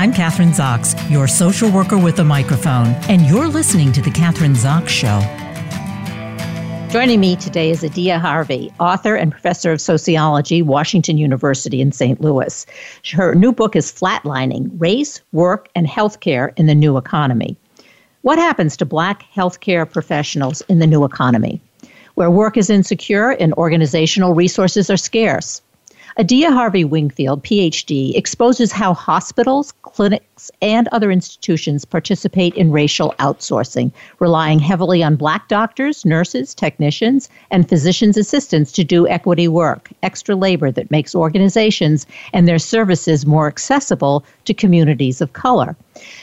I'm Kathryn Zox, your social worker with a microphone, and you're listening to The Kathryn Zox Show. Joining me today is Adia Harvey, author and professor of sociology, Washington University in St. Louis. Her new book is Flatlining Race, Work, and Healthcare in the New Economy. What happens to Black healthcare professionals in the new economy, where work is insecure and organizational resources are scarce? Adia Harvey Wingfield, PhD, exposes how hospitals, clinics, and other institutions participate in racial outsourcing, relying heavily on black doctors, nurses, technicians, and physicians' assistants to do equity work, extra labor that makes organizations and their services more accessible to communities of color.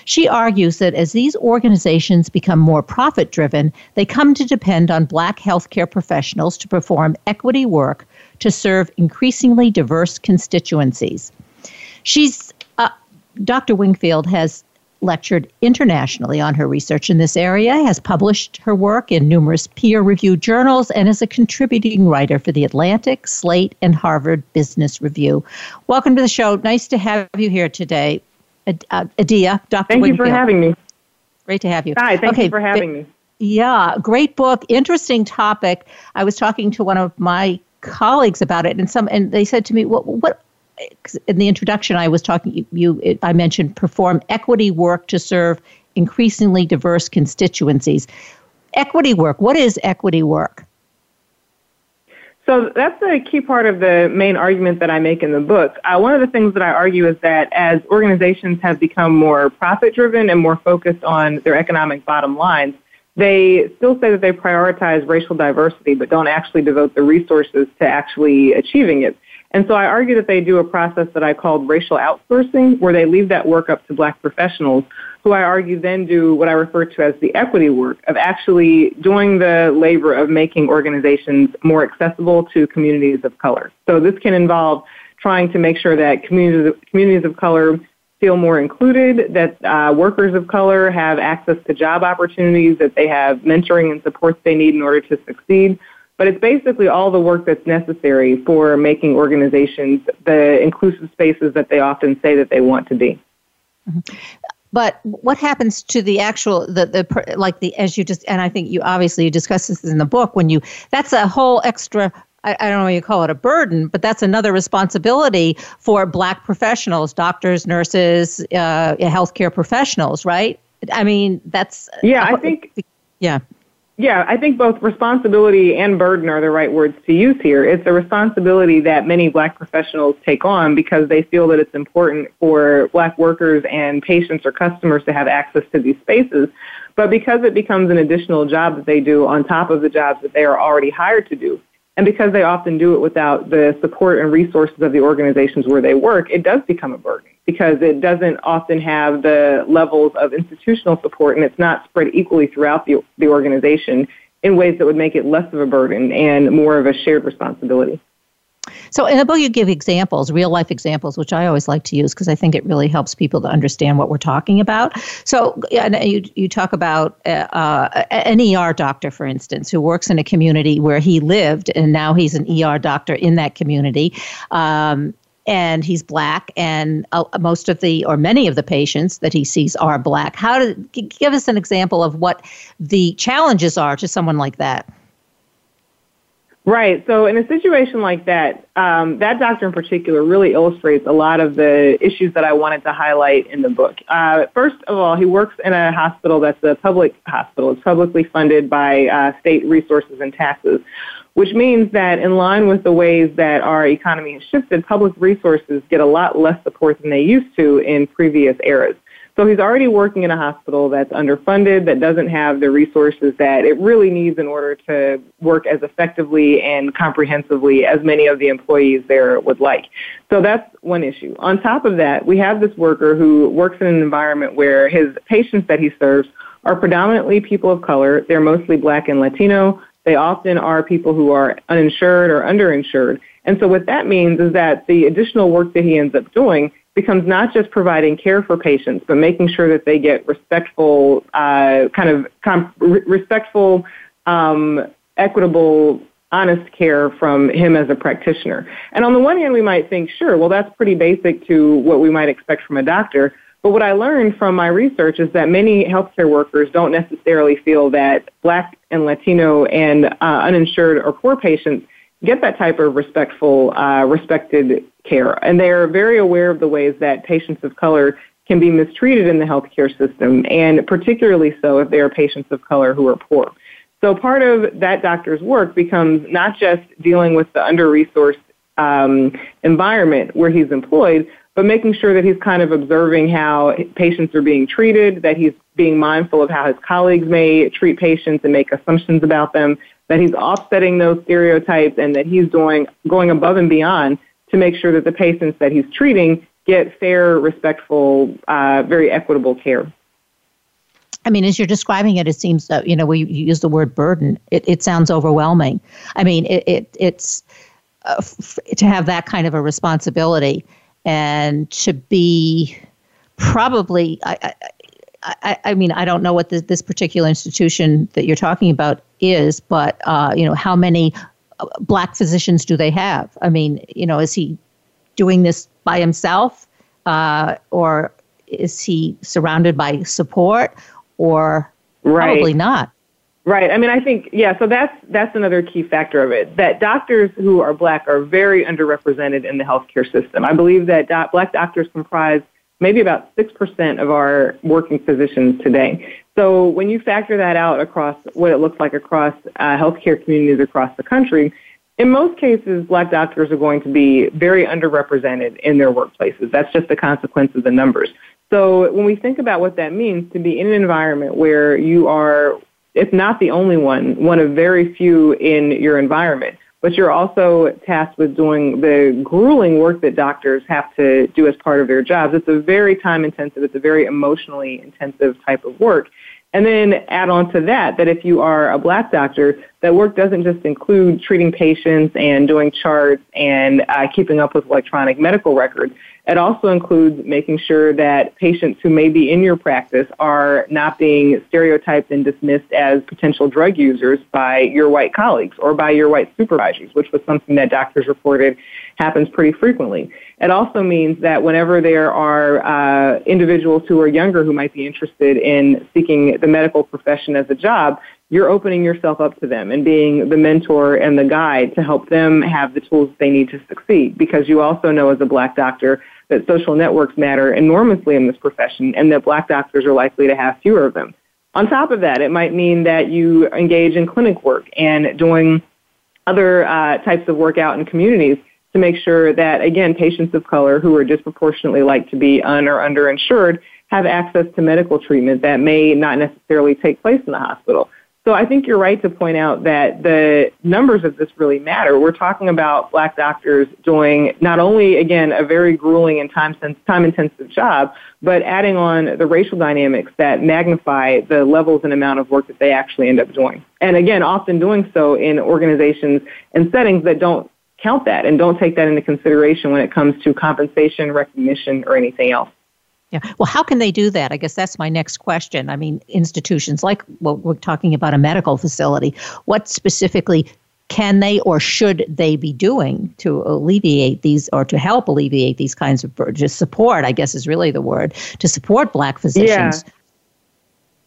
She argues that as these organizations become more profit driven, they come to depend on black healthcare professionals to perform equity work to serve increasingly diverse constituencies. She's uh, Dr. Wingfield has lectured internationally on her research in this area, has published her work in numerous peer reviewed journals, and is a contributing writer for The Atlantic, Slate, and Harvard Business Review. Welcome to the show. Nice to have you here today, uh, Adia, Dr. Thank Wingfield. you for having me. Great to have you. Hi, thank okay, you for having me. Yeah, great book, interesting topic. I was talking to one of my colleagues about it, and some and they said to me, "What? What?" In the introduction, I was talking. You, it, I mentioned perform equity work to serve increasingly diverse constituencies. Equity work. What is equity work? So that's a key part of the main argument that I make in the book. Uh, one of the things that I argue is that as organizations have become more profit driven and more focused on their economic bottom lines, they still say that they prioritize racial diversity, but don't actually devote the resources to actually achieving it. And so I argue that they do a process that I called racial outsourcing, where they leave that work up to black professionals, who I argue then do what I refer to as the equity work of actually doing the labor of making organizations more accessible to communities of color. So this can involve trying to make sure that communities, communities of color feel more included, that uh, workers of color have access to job opportunities, that they have mentoring and supports they need in order to succeed. But it's basically all the work that's necessary for making organizations the inclusive spaces that they often say that they want to be. Mm-hmm. But what happens to the actual the the like the as you just and I think you obviously you discuss this in the book when you that's a whole extra I, I don't know you call it a burden, but that's another responsibility for black professionals, doctors, nurses, uh, healthcare professionals, right? I mean, that's yeah. I think yeah. Yeah, I think both responsibility and burden are the right words to use here. It's a responsibility that many black professionals take on because they feel that it's important for black workers and patients or customers to have access to these spaces. But because it becomes an additional job that they do on top of the jobs that they are already hired to do, and because they often do it without the support and resources of the organizations where they work, it does become a burden because it doesn't often have the levels of institutional support and it's not spread equally throughout the, the organization in ways that would make it less of a burden and more of a shared responsibility. So in the book, you give examples, real life examples, which I always like to use because I think it really helps people to understand what we're talking about. So you, you talk about uh, uh, an ER doctor, for instance, who works in a community where he lived, and now he's an ER doctor in that community. Um, and he's black, and uh, most of the or many of the patients that he sees are black. How to give us an example of what the challenges are to someone like that? Right. So in a situation like that, um, that doctor in particular really illustrates a lot of the issues that I wanted to highlight in the book. Uh, first of all, he works in a hospital that's a public hospital. It's publicly funded by uh, state resources and taxes, which means that in line with the ways that our economy has shifted, public resources get a lot less support than they used to in previous eras. So he's already working in a hospital that's underfunded, that doesn't have the resources that it really needs in order to work as effectively and comprehensively as many of the employees there would like. So that's one issue. On top of that, we have this worker who works in an environment where his patients that he serves are predominantly people of color. They're mostly black and Latino. They often are people who are uninsured or underinsured. And so what that means is that the additional work that he ends up doing becomes not just providing care for patients, but making sure that they get respectful, uh, kind of com- respectful, um, equitable, honest care from him as a practitioner. And on the one hand, we might think, sure, well, that's pretty basic to what we might expect from a doctor. But what I learned from my research is that many healthcare workers don't necessarily feel that Black and Latino and uh, uninsured or poor patients get that type of respectful, uh, respected care. And they're very aware of the ways that patients of color can be mistreated in the healthcare system, and particularly so if they are patients of color who are poor. So part of that doctor's work becomes not just dealing with the under-resourced um, environment where he's employed, but making sure that he's kind of observing how patients are being treated, that he's being mindful of how his colleagues may treat patients and make assumptions about them, that he's offsetting those stereotypes, and that he's doing going above and beyond to make sure that the patients that he's treating get fair, respectful, uh, very equitable care. I mean, as you're describing it, it seems that you know we use the word burden. It, it sounds overwhelming. I mean, it, it it's uh, f- to have that kind of a responsibility and to be probably. I, I, I, mean, I don't know what this, this particular institution that you're talking about is, but uh, you know, how many uh, black physicians do they have? I mean, you know, is he doing this by himself, uh, or is he surrounded by support, or right. probably not? Right. I mean, I think yeah. So that's that's another key factor of it. That doctors who are black are very underrepresented in the healthcare system. I believe that black doctors comprise maybe about six percent of our working physicians today. So when you factor that out across what it looks like across uh, healthcare communities across the country, in most cases, black doctors are going to be very underrepresented in their workplaces. That's just the consequence of the numbers. So when we think about what that means to be in an environment where you are, if not the only one, one of very few in your environment, but you're also tasked with doing the grueling work that doctors have to do as part of their jobs. It's a very time intensive, it's a very emotionally intensive type of work. And then add on to that that if you are a black doctor, that work doesn't just include treating patients and doing charts and uh, keeping up with electronic medical records. It also includes making sure that patients who may be in your practice are not being stereotyped and dismissed as potential drug users by your white colleagues or by your white supervisors, which was something that doctors reported happens pretty frequently. It also means that whenever there are uh, individuals who are younger who might be interested in seeking the medical profession as a job, you're opening yourself up to them and being the mentor and the guide to help them have the tools they need to succeed because you also know as a black doctor that social networks matter enormously in this profession and that black doctors are likely to have fewer of them. On top of that, it might mean that you engage in clinic work and doing other uh, types of work out in communities to make sure that, again, patients of color who are disproportionately like to be un or underinsured have access to medical treatment that may not necessarily take place in the hospital. So I think you're right to point out that the numbers of this really matter. We're talking about black doctors doing not only, again, a very grueling and time, time intensive job, but adding on the racial dynamics that magnify the levels and amount of work that they actually end up doing. And again, often doing so in organizations and settings that don't count that and don't take that into consideration when it comes to compensation, recognition, or anything else. Yeah. Well, how can they do that? I guess that's my next question. I mean, institutions like well, we're talking about a medical facility. What specifically can they or should they be doing to alleviate these or to help alleviate these kinds of just support? I guess is really the word to support Black physicians. Yeah.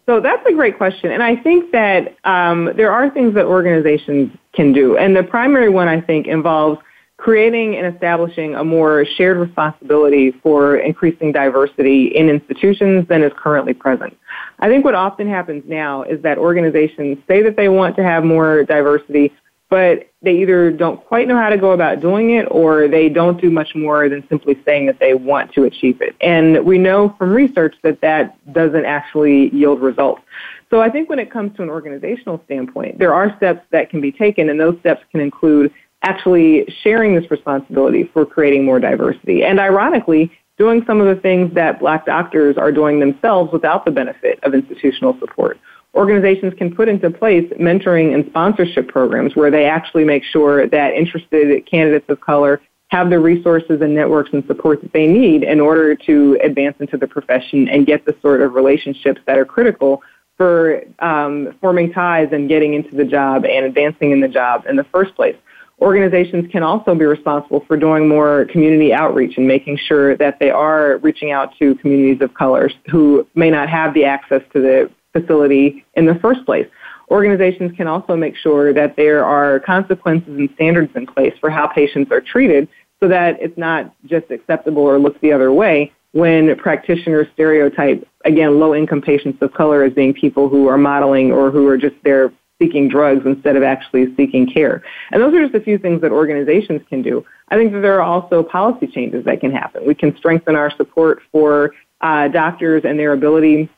So that's a great question, and I think that um, there are things that organizations can do, and the primary one I think involves creating and establishing a more shared responsibility for increasing diversity in institutions than is currently present. I think what often happens now is that organizations say that they want to have more diversity, but they either don't quite know how to go about doing it or they don't do much more than simply saying that they want to achieve it. And we know from research that that doesn't actually yield results. So I think when it comes to an organizational standpoint, there are steps that can be taken, and those steps can include actually sharing this responsibility for creating more diversity. And ironically, doing some of the things that black doctors are doing themselves without the benefit of institutional support. Organizations can put into place mentoring and sponsorship programs where they actually make sure that interested candidates of color have the resources and networks and support that they need in order to advance into the profession and get the sort of relationships that are critical for um, forming ties and getting into the job and advancing in the job in the first place Organizations can also be responsible for doing more community outreach and making sure that they are reaching out to communities of colors who may not have the access to the facility in the first place. Organizations can also make sure that there are consequences and standards in place for how patients are treated so that it's not just acceptable or looked the other way when practitioners stereotype, again, low income patients of color as being people who are modeling or who are just there seeking drugs instead of actually seeking care. And those are just a few things that organizations can do. I think that there are also policy changes that can happen. We can strengthen our support for uh, doctors and their ability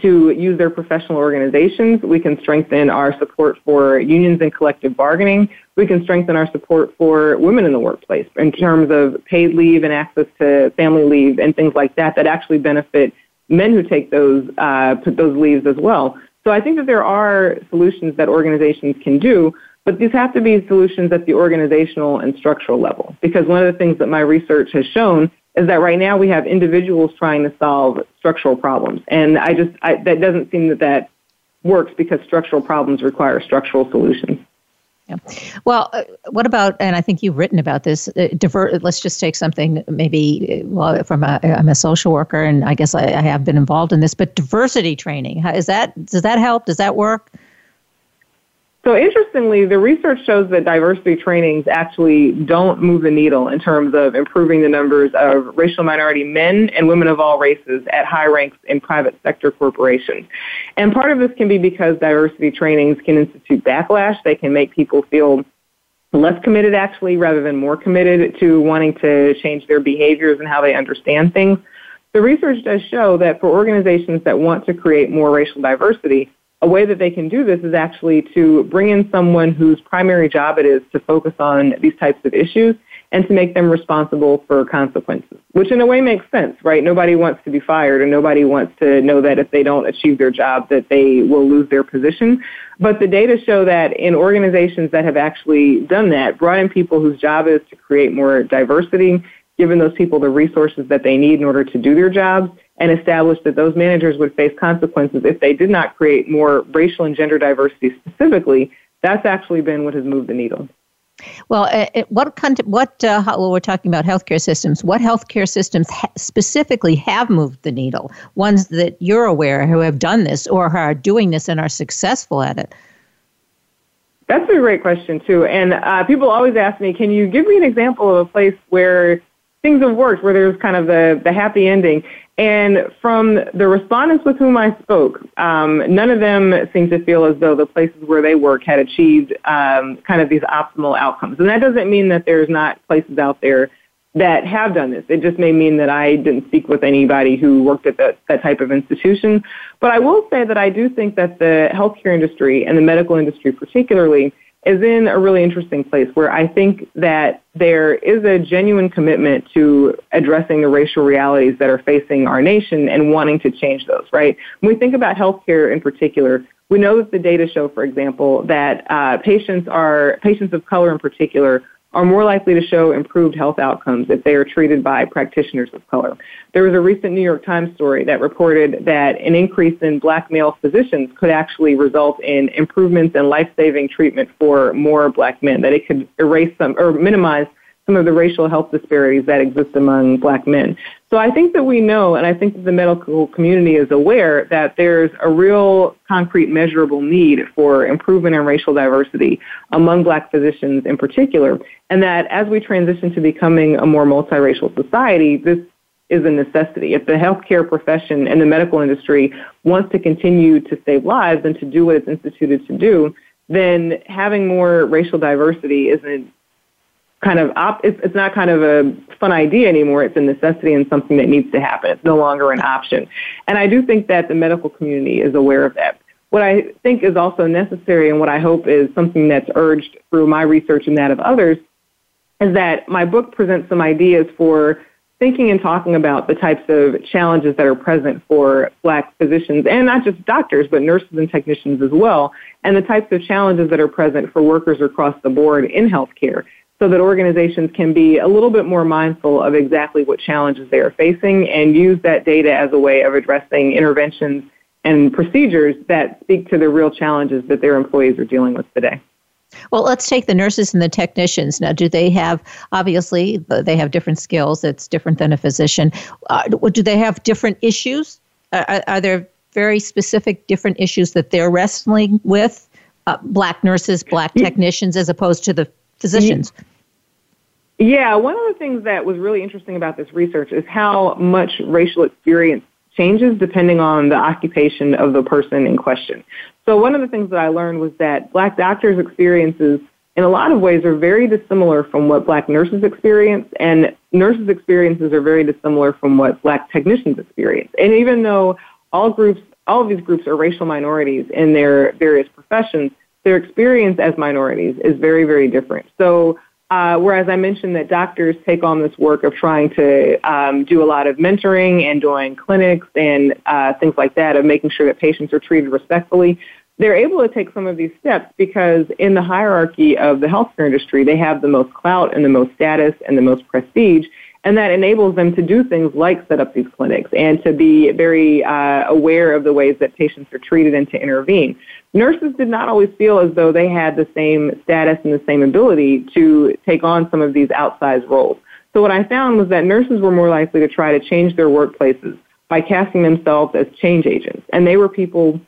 to use their professional organizations. We can strengthen our support for unions and collective bargaining. We can strengthen our support for women in the workplace in terms of paid leave and access to family leave and things like that that actually benefit men who take those uh, those leaves as well. So I think that there are solutions that organizations can do, but these have to be solutions at the organizational and structural level. Because one of the things that my research has shown is that right now we have individuals trying to solve structural problems. And I just, I, that doesn't seem that that works because structural problems require structural solutions. Yeah. Well, uh, what about, and I think you've written about this, uh, divert, let's just take something maybe, uh, well, from a, I'm a social worker and I guess I, I have been involved in this, but diversity training, is that, does that help? Does that work? So interestingly, the research shows that diversity trainings actually don't move the needle in terms of improving the numbers of racial minority men and women of all races at high ranks in private sector corporations. And part of this can be because diversity trainings can institute backlash. They can make people feel less committed actually rather than more committed to wanting to change their behaviors and how they understand things. The research does show that for organizations that want to create more racial diversity, a way that they can do this is actually to bring in someone whose primary job it is to focus on these types of issues and to make them responsible for consequences, which in a way makes sense, right? Nobody wants to be fired and nobody wants to know that if they don't achieve their job that they will lose their position. But the data show that in organizations that have actually done that, brought in people whose job is to create more diversity, given those people the resources that they need in order to do their jobs, and established that those managers would face consequences if they did not create more racial and gender diversity specifically, that's actually been what has moved the needle. Well, uh, uh what kind of, what uh, well, we're talking about healthcare systems. What healthcare systems ha- specifically have moved the needle? Ones that you're aware who have done this or are doing this and are successful at it. That's a great question too. And uh, people always ask me, "Can you give me an example of a place where things have worked, where there's kind of the the happy ending?" And from the respondents with whom I spoke, um, none of them seemed to feel as though the places where they work had achieved um, kind of these optimal outcomes. And that doesn't mean that there's not places out there that have done this. It just may mean that I didn't speak with anybody who worked at that, that type of institution. But I will say that I do think that the healthcare industry and the medical industry particularly is in a really interesting place where I think that there is a genuine commitment to addressing the racial realities that are facing our nation and wanting to change those, right? When we think about healthcare in particular, we know that the data show, for example, that uh, patients are, patients of color in particular, are more likely to show improved health outcomes if they are treated by practitioners of color. There was a recent New York Times story that reported that an increase in black male physicians could actually result in improvements in life-saving treatment for more black men, that it could erase some or minimize some of the racial health disparities that exist among black men. So I think that we know, and I think that the medical community is aware that there's a real concrete measurable need for improvement in racial diversity among black physicians in particular, and that as we transition to becoming a more multiracial society, this is a necessity. If the healthcare profession and the medical industry wants to continue to save lives and to do what it's instituted to do, then having more racial diversity isn't kind of op- it's, it's not kind of a fun idea anymore. It's a necessity and something that needs to happen. It's no longer an option. And I do think that the medical community is aware of that. What I think is also necessary and what I hope is something that's urged through my research and that of others is that my book presents some ideas for thinking and talking about the types of challenges that are present for black physicians and not just doctors, but nurses and technicians as well, and the types of challenges that are present for workers across the board in healthcare so that organizations can be a little bit more mindful of exactly what challenges they are facing and use that data as a way of addressing interventions and procedures that speak to the real challenges that their employees are dealing with today. Well, let's take the nurses and the technicians. Now, do they have, obviously, they have different skills. It's different than a physician. Uh, do they have different issues? Are, are, there very specific different issues that they're wrestling with? Uh, black nurses, black technicians, as opposed to the physicians? Yeah, one of the things that was really interesting about this research is how much racial experience changes depending on the occupation of the person in question. So one of the things that I learned was that black doctors' experiences in a lot of ways are very dissimilar from what black nurses experience and nurses' experiences are very dissimilar from what black technicians experience. And even though all groups, all of these groups are racial minorities in their various professions, their experience as minorities is very, very different. So uh, whereas I mentioned that doctors take on this work of trying to um, do a lot of mentoring and doing clinics and uh, things like that, of making sure that patients are treated respectfully, they're able to take some of these steps because in the hierarchy of the healthcare industry, they have the most clout and the most status and the most prestige. And that enables them to do things like set up these clinics and to be very uh, aware of the ways that patients are treated and to intervene. Nurses did not always feel as though they had the same status and the same ability to take on some of these outsized roles. So what I found was that nurses were more likely to try to change their workplaces by casting themselves as change agents. And they were people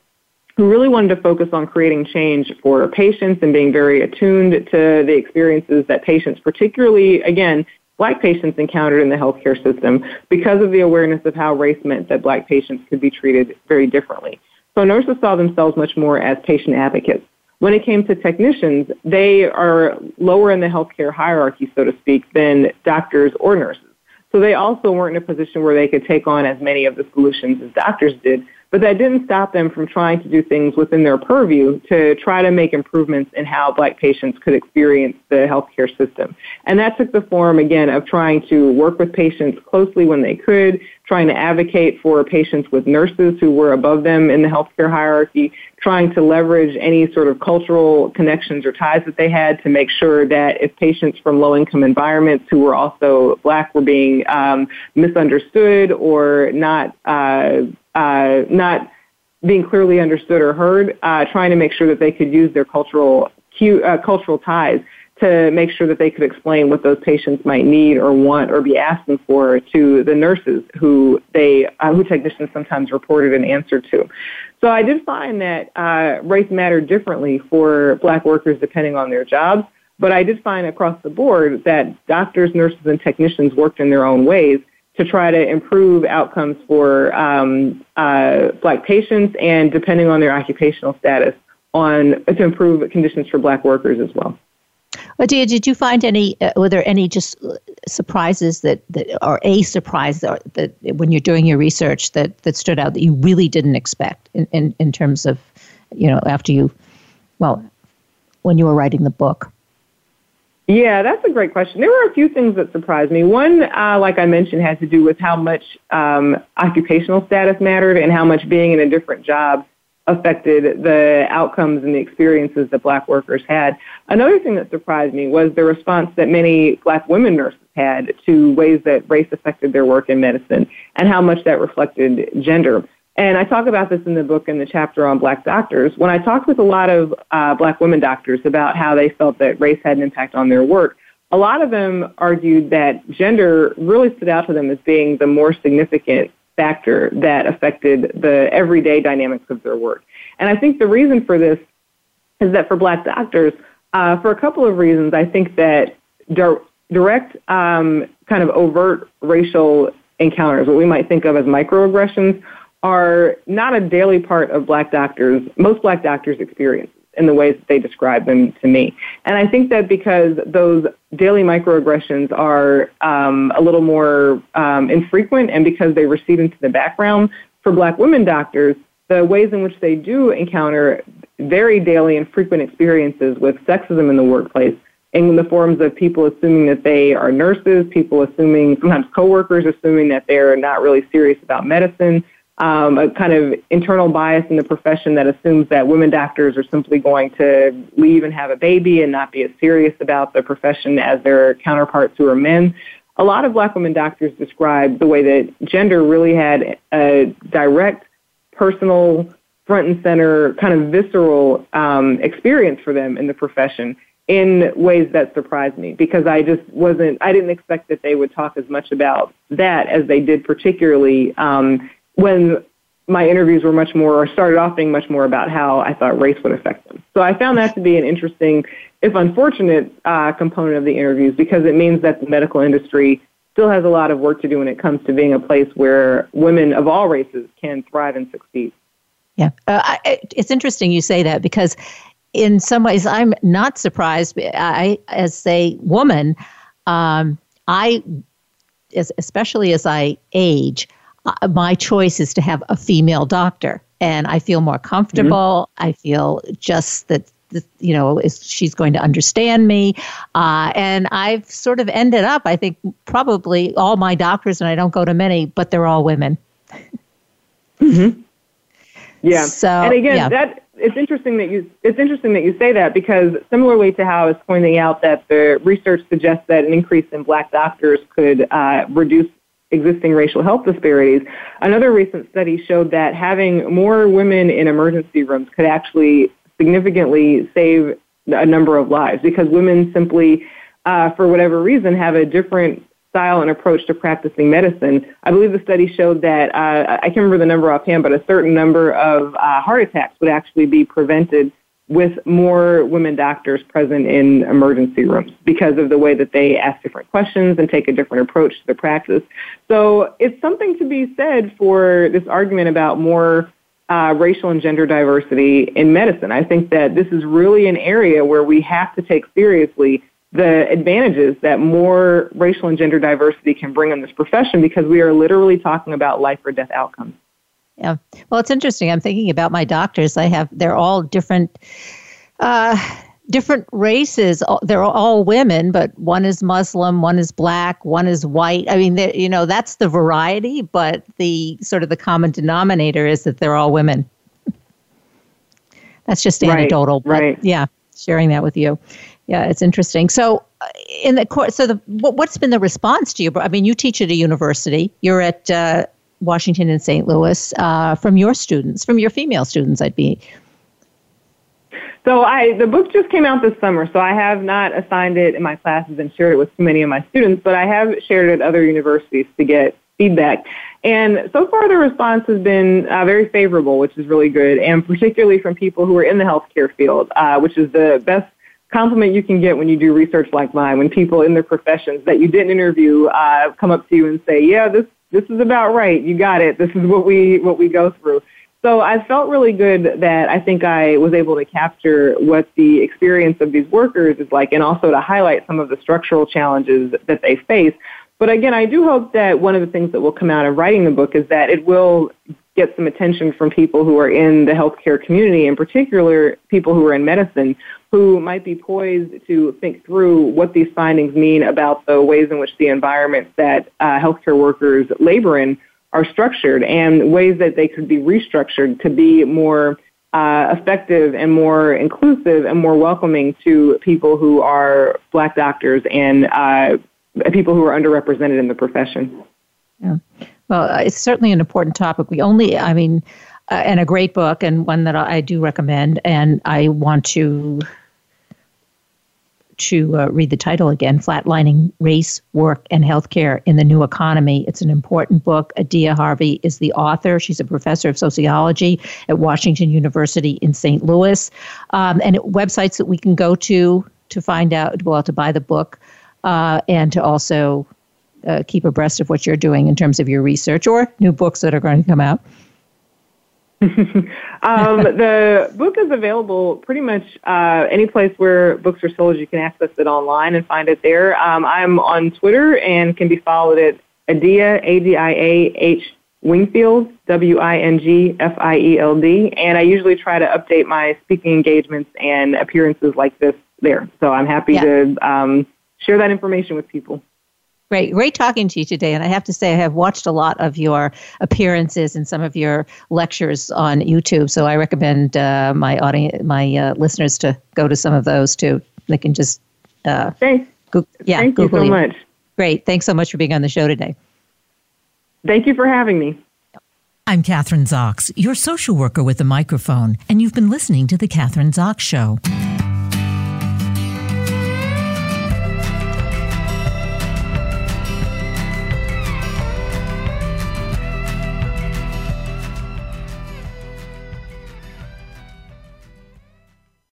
who really wanted to focus on creating change for patients and being very attuned to the experiences that patients, particularly, again, black patients encountered in the healthcare system because of the awareness of how race meant that black patients could be treated very differently. So nurses saw themselves much more as patient advocates. When it came to technicians, they are lower in the healthcare hierarchy, so to speak, than doctors or nurses. So they also weren't in a position where they could take on as many of the solutions as doctors did. But that didn't stop them from trying to do things within their purview to try to make improvements in how black patients could experience the healthcare system. And that took the form, again, of trying to work with patients closely when they could, trying to advocate for patients with nurses who were above them in the healthcare hierarchy, trying to leverage any sort of cultural connections or ties that they had to make sure that if patients from low income environments who were also black were being um, misunderstood or not uh, uh, not being clearly understood or heard, uh, trying to make sure that they could use their cultural uh, cultural ties to make sure that they could explain what those patients might need or want or be asking for to the nurses who they uh, who technicians sometimes reported an answer to. So I did find that uh, race mattered differently for black workers depending on their jobs, but I did find across the board that doctors, nurses, and technicians worked in their own ways to try to improve outcomes for um, uh, black patients and depending on their occupational status on to improve conditions for black workers as well. Adia, did you find any? Uh, were there any just surprises that, that or a surprise that, that when you're doing your research that that stood out that you really didn't expect in, in, in terms of, you know, after you, well, when you were writing the book? Yeah, that's a great question. There were a few things that surprised me. One, uh, like I mentioned, had to do with how much um, occupational status mattered and how much being in a different job affected the outcomes and the experiences that black workers had. Another thing that surprised me was the response that many black women nurses had to ways that race affected their work in medicine and how much that reflected gender. And I talk about this in the book in the chapter on black doctors. When I talked with a lot of uh, black women doctors about how they felt that race had an impact on their work, a lot of them argued that gender really stood out to them as being the more significant factor that affected the everyday dynamics of their work. And I think the reason for this is that for black doctors, uh, for a couple of reasons, I think that di- direct um, kind of overt racial encounters, what we might think of as microaggressions, are not a daily part of black doctors, most black doctors' experiences in the ways that they describe them to me. And I think that because those daily microaggressions are um, a little more um, infrequent and because they recede into the background for black women doctors, the ways in which they do encounter very daily and frequent experiences with sexism in the workplace in the forms of people assuming that they are nurses, people assuming, sometimes coworkers assuming that they're not really serious about medicine, um, a kind of internal bias in the profession that assumes that women doctors are simply going to leave and have a baby and not be as serious about the profession as their counterparts who are men. A lot of black women doctors describe the way that gender really had a direct personal front and center, kind of visceral um, experience for them in the profession in ways that surprised me because I just wasn't, I didn't expect that they would talk as much about that as they did, particularly um, when my interviews were much more, or started off being much more about how I thought race would affect them. So I found that to be an interesting, if unfortunate, uh, component of the interviews because it means that the medical industry still has a lot of work to do when it comes to being a place where women of all races can thrive and succeed. Yeah, uh, I, it's interesting you say that because in some ways, I'm not surprised. I, as a woman, um, I, as, especially as I age, my choice is to have a female doctor, and I feel more comfortable. Mm-hmm. I feel just that you know she's going to understand me uh, and i've sort of ended up i think probably all my doctors and i don't go to many but they're all women mm-hmm. yeah so and again yeah. that it's interesting that you it's interesting that you say that because similarly to how I was pointing out that the research suggests that an increase in black doctors could uh, reduce existing racial health disparities, another recent study showed that having more women in emergency rooms could actually significantly save a number of lives because women simply, uh, for whatever reason, have a different style and approach to practicing medicine. I believe the study showed that, uh, I can't remember the number offhand, but a certain number of uh, heart attacks would actually be prevented with more women doctors present in emergency rooms because of the way that they ask different questions and take a different approach to the practice. So it's something to be said for this argument about more uh, racial and gender diversity in medicine. I think that this is really an area where we have to take seriously the advantages that more racial and gender diversity can bring in this profession because we are literally talking about life or death outcomes. Yeah. Well, it's interesting. I'm thinking about my doctors. I have, they're all different. Uh, different races they're all women but one is muslim one is black one is white i mean you know that's the variety but the sort of the common denominator is that they're all women that's just anecdotal right, right. yeah sharing that with you yeah, it's interesting. So, uh, in the course, so the what's been the response to you? I mean, you teach at a university. You're at uh, Washington and St. Louis. Uh, from your students, from your female students, I'd be. So I the book just came out this summer, so I have not assigned it in my classes and shared it with too many of my students, but I have shared it at other universities to get feedback. And so far, the response has been uh, very favorable, which is really good, and particularly from people who are in the healthcare field, uh, which is the best compliment you can get when you do research like mine, when people in their professions that you didn't interview uh, come up to you and say, "Yeah, this this is about right. You got it. This is what we what we go through." So I felt really good that I think I was able to capture what the experience of these workers is like, and also to highlight some of the structural challenges that they face. But again, I do hope that one of the things that will come out of writing the book is that it will get some attention from people who are in the healthcare community, in particular people who are in medicine, who might be poised to think through what these findings mean about the ways in which the environments that uh, healthcare workers labor in are structured and ways that they could be restructured to be more uh, effective and more inclusive and more welcoming to people who are black doctors and uh, people who are underrepresented in the profession. Yeah. Well, it's certainly an important topic. We only, I mean, uh, and a great book and one that I do recommend. And I want to to uh, read the title again Flatlining Race, Work, and Healthcare in the New Economy. It's an important book. Adia Harvey is the author. She's a professor of sociology at Washington University in St. Louis. Um, and websites that we can go to to find out, well, to buy the book uh, and to also uh, keep abreast of what you're doing in terms of your research or new books that are going to come out. um, the book is available pretty much uh, any place where books are sold. You can access it online and find it there. Um, I'm on Twitter and can be followed at Adia, A-D-I-A-H Wingfield, W-I-N-G-F-I-E-L-D. And I usually try to update my speaking engagements and appearances like this there. So I'm happy yeah. to um, share that information with people. Great, great talking to you today. And I have to say, I have watched a lot of your appearances and some of your lectures on YouTube. So I recommend uh, my audience, my uh, listeners, to go to some of those too. They can just uh, thanks. Go- yeah, thank Google you so much. Great, thanks so much for being on the show today. Thank you for having me. I'm Kathryn Zox, your social worker with a microphone, and you've been listening to The Kathryn Zox Show.